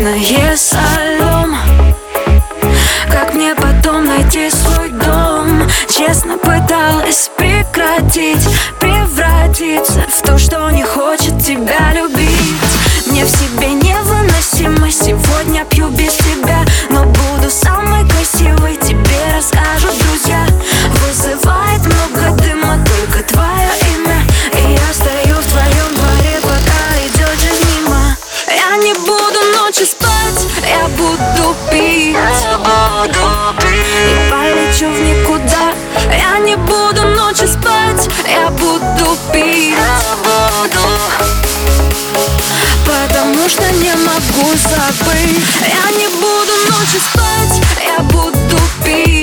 Холодное со Как мне потом найти свой дом? Честно пыталась прекратить Превратиться в то, что не хочет тебя любить. Мне в себе невыносимо сегодня. могу забыть. Я не буду ночью спать, я буду пить.